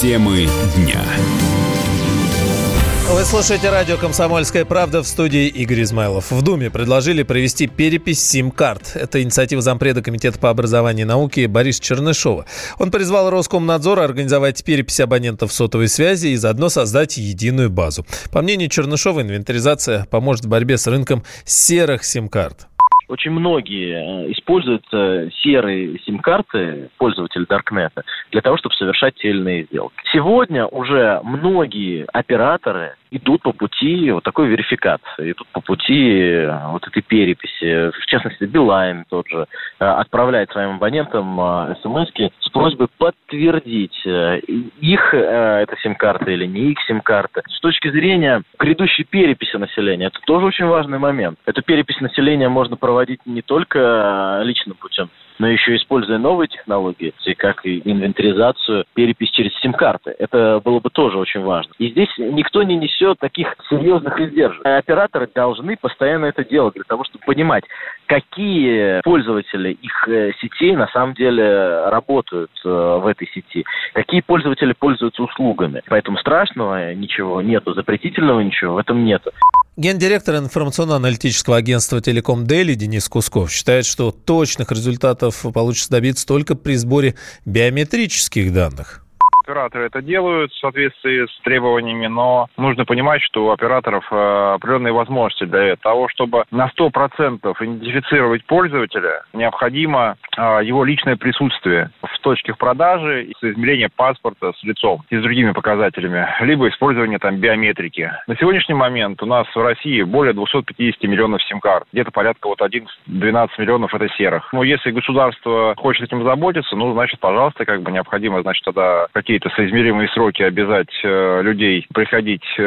Темы дня. Вы слушаете радио «Комсомольская правда» в студии Игорь Измайлов. В Думе предложили провести перепись сим-карт. Это инициатива зампреда Комитета по образованию и науке Бориса Чернышова. Он призвал Роскомнадзор организовать перепись абонентов сотовой связи и заодно создать единую базу. По мнению Чернышова, инвентаризация поможет в борьбе с рынком серых сим-карт очень многие э, используют серые сим-карты пользователи Даркнета для того, чтобы совершать те сделки. Сегодня уже многие операторы идут по пути вот такой верификации, идут по пути э, вот этой переписи. В частности, Билайн тот же э, отправляет своим абонентам смс с просьбой подтвердить, их это сим-карта или не их сим-карта. С точки зрения грядущей переписи населения, это тоже очень важный момент. Эту перепись населения можно проводить не только личным путем, но еще используя новые технологии, как и инвентаризацию, перепись через сим-карты. Это было бы тоже очень важно. И здесь никто не несет таких серьезных издержек. Операторы должны постоянно это делать для того, чтобы понимать, какие пользователи их э, сетей на самом деле работают э, в этой сети, какие пользователи пользуются услугами. Поэтому страшного ничего нету, запретительного ничего в этом нету. Гендиректор информационно-аналитического агентства «Телеком Дели» Денис Кусков считает, что точных результатов получится добиться только при сборе биометрических данных операторы это делают в соответствии с требованиями, но нужно понимать, что у операторов э, определенные возможности для того, чтобы на 100% идентифицировать пользователя, необходимо э, его личное присутствие в точке продажи, измерение паспорта с лицом и с другими показателями, либо использование там биометрики. На сегодняшний момент у нас в России более 250 миллионов сим-карт, где-то порядка вот 11-12 миллионов это серых. Но если государство хочет этим заботиться, ну, значит, пожалуйста, как бы необходимо, значит, тогда какие какие-то соизмеримые сроки обязать э, людей приходить э,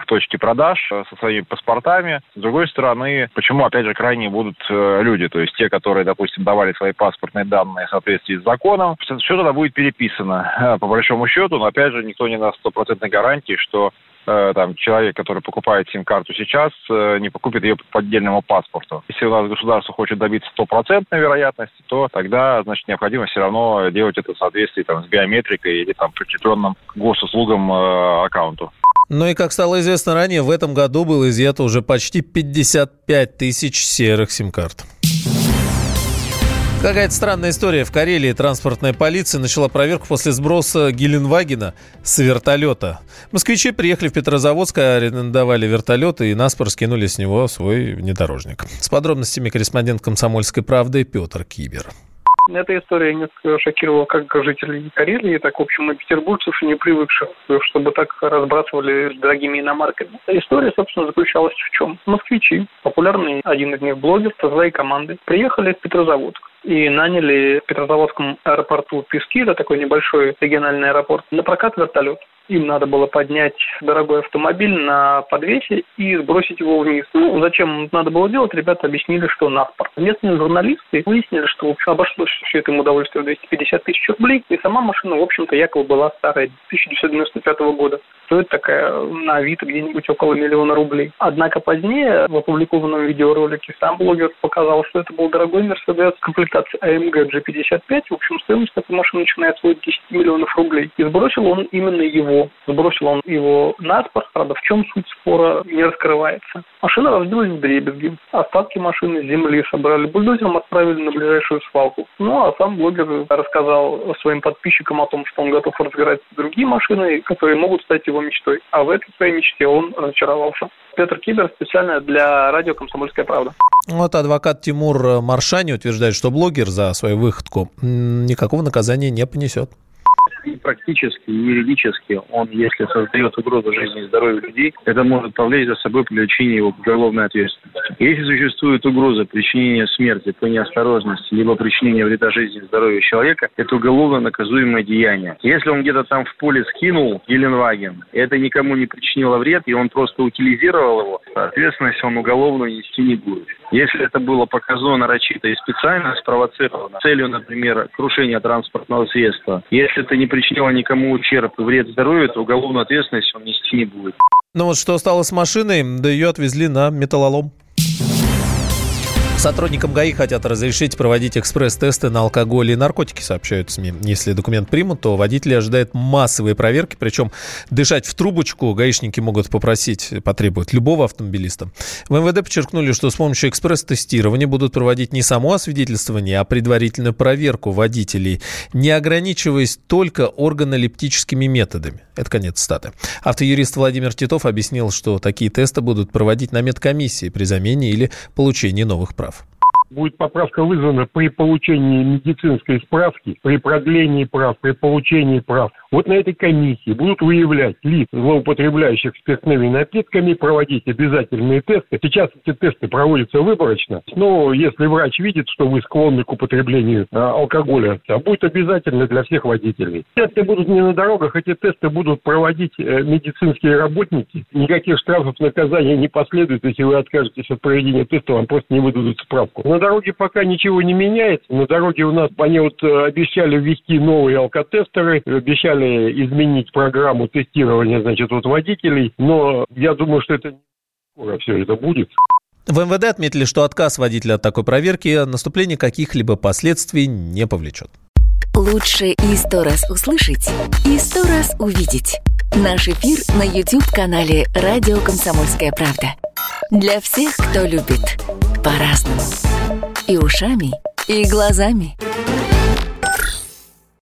в точки продаж э, со своими паспортами. С другой стороны, почему, опять же, крайние будут люди, то есть те, которые, допустим, давали свои паспортные данные в соответствии с законом, все тогда будет переписано, по большому счету, но, опять же, никто не даст стопроцентной гарантии, что там, человек, который покупает сим-карту сейчас, э, не покупит ее по поддельному паспорту. Если у нас государство хочет добиться стопроцентной вероятности, то тогда, значит, необходимо все равно делать это в соответствии там, с биометрикой или там прикрепленным к госуслугам э, аккаунту. Ну и, как стало известно ранее, в этом году было изъято уже почти 55 тысяч серых сим-карт. Какая-то странная история. В Карелии транспортная полиция начала проверку после сброса Геленвагена с вертолета. Москвичи приехали в Петрозаводск, арендовали вертолет и наспор скинули с него свой внедорожник. С подробностями корреспондент «Комсомольской правды» Петр Кибер. Эта история несколько шокировала как жителей Карелии, так, в общем, и петербуржцев, и не привыкших, чтобы так разбрасывали дорогими иномарками. История, собственно, заключалась в чем? Москвичи, популярный один из них блогер со своей командой, приехали в Петрозаводск и наняли в Петрозаводском аэропорту Пески, это такой небольшой региональный аэропорт, на прокат вертолет. Им надо было поднять дорогой автомобиль на подвесе и сбросить его вниз. Ну, зачем надо было делать, ребята объяснили, что наспорт. Местные журналисты выяснили, что общем, обошлось все это им удовольствие в 250 тысяч рублей, и сама машина, в общем-то, якобы была старая, 1995 года. Стоит такая на Авито где-нибудь около миллиона рублей. Однако позднее в опубликованном видеоролике сам блогер показал, что это был дорогой Мерседес комплектации AMG G55. В общем, стоимость такой машины начинается от 10 миллионов рублей. И сбросил он именно его его, сбросил он его на спор, правда, в чем суть спора не раскрывается. Машина разбилась в дребезги, остатки машины с земли собрали, бульдозером отправили на ближайшую свалку. Ну, а сам блогер рассказал своим подписчикам о том, что он готов разбирать другие машины, которые могут стать его мечтой. А в этой своей мечте он разочаровался. Петр Кибер специально для радио «Комсомольская правда». Вот адвокат Тимур Маршани утверждает, что блогер за свою выходку никакого наказания не понесет практически, юридически он, если создает угрозу жизни и здоровью людей, это может повлечь за собой привлечение его к уголовной ответственности. Если существует угроза причинения смерти по неосторожности, либо причинения вреда жизни и здоровью человека, это уголовно наказуемое деяние. Если он где-то там в поле скинул Геленваген, это никому не причинило вред, и он просто утилизировал его, ответственность он уголовно нести не будет. Если это было показано нарочито и специально спровоцировано целью, например, крушения транспортного средства, если это не причинило причинила никому ущерб и вред здоровью, то уголовную ответственность он нести не будет. Ну вот что стало с машиной, да ее отвезли на металлолом. Сотрудникам ГАИ хотят разрешить проводить экспресс-тесты на алкоголь и наркотики, сообщают СМИ. Если документ примут, то водители ожидают массовые проверки, причем дышать в трубочку гаишники могут попросить, потребовать любого автомобилиста. В МВД подчеркнули, что с помощью экспресс-тестирования будут проводить не само освидетельствование, а предварительную проверку водителей, не ограничиваясь только органолептическими методами. Это конец статы. Автоюрист Владимир Титов объяснил, что такие тесты будут проводить на медкомиссии при замене или получении новых прав. Будет поправка вызвана при получении медицинской справки, при продлении прав, при получении прав вот на этой комиссии будут выявлять лиц, злоупотребляющих спиртными напитками, проводить обязательные тесты. Сейчас эти тесты проводятся выборочно, но если врач видит, что вы склонны к употреблению а, алкоголя, а будет обязательно для всех водителей. Тесты будут не на дорогах, эти тесты будут проводить э, медицинские работники. Никаких штрафов, наказания не последует, если вы откажетесь от проведения теста, вам просто не выдадут справку. На дороге пока ничего не меняется. На дороге у нас они вот э, обещали ввести новые алкотестеры, обещали обещали изменить программу тестирования, значит, вот водителей, но я думаю, что это скоро все это будет. В МВД отметили, что отказ водителя от такой проверки наступление каких-либо последствий не повлечет. Лучше и сто раз услышать, и сто раз увидеть. Наш эфир на YouTube-канале «Радио Комсомольская правда». Для всех, кто любит по-разному. И ушами, и глазами.